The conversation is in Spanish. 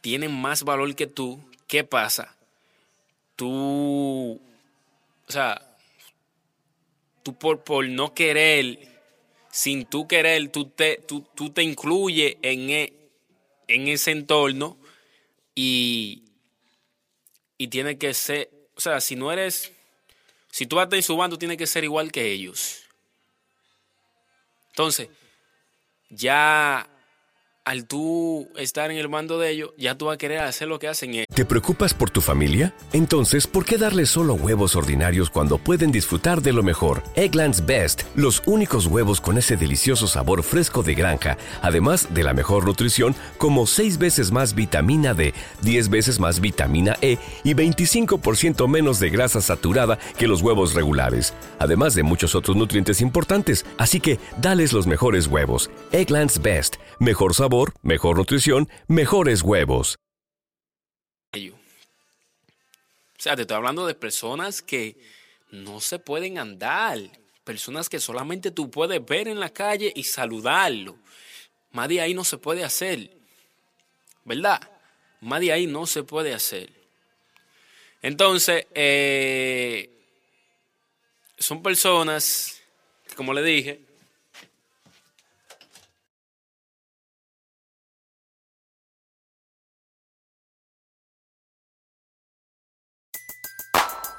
tienen más valor que tú, ¿qué pasa? Tú, o sea, tú por, por no querer, sin tú querer, tú te, tú, tú te incluyes en, e, en ese entorno y, y tiene que ser, o sea, si no eres, si tú vas en su bando, tienes que ser igual que ellos. Entonces, ya al tú estar en el mando de ellos, ya tú vas a querer hacer lo que hacen. ¿Te preocupas por tu familia? Entonces, ¿por qué darles solo huevos ordinarios cuando pueden disfrutar de lo mejor? Egglands Best, los únicos huevos con ese delicioso sabor fresco de granja, además de la mejor nutrición, como 6 veces más vitamina D, 10 veces más vitamina E y 25% menos de grasa saturada que los huevos regulares, además de muchos otros nutrientes importantes. Así que, dales los mejores huevos. Egglands Best, mejor sabor mejor nutrición, mejores huevos. O sea, te estoy hablando de personas que no se pueden andar, personas que solamente tú puedes ver en la calle y saludarlo. Más de ahí no se puede hacer, ¿verdad? Más de ahí no se puede hacer. Entonces, eh, son personas, como le dije,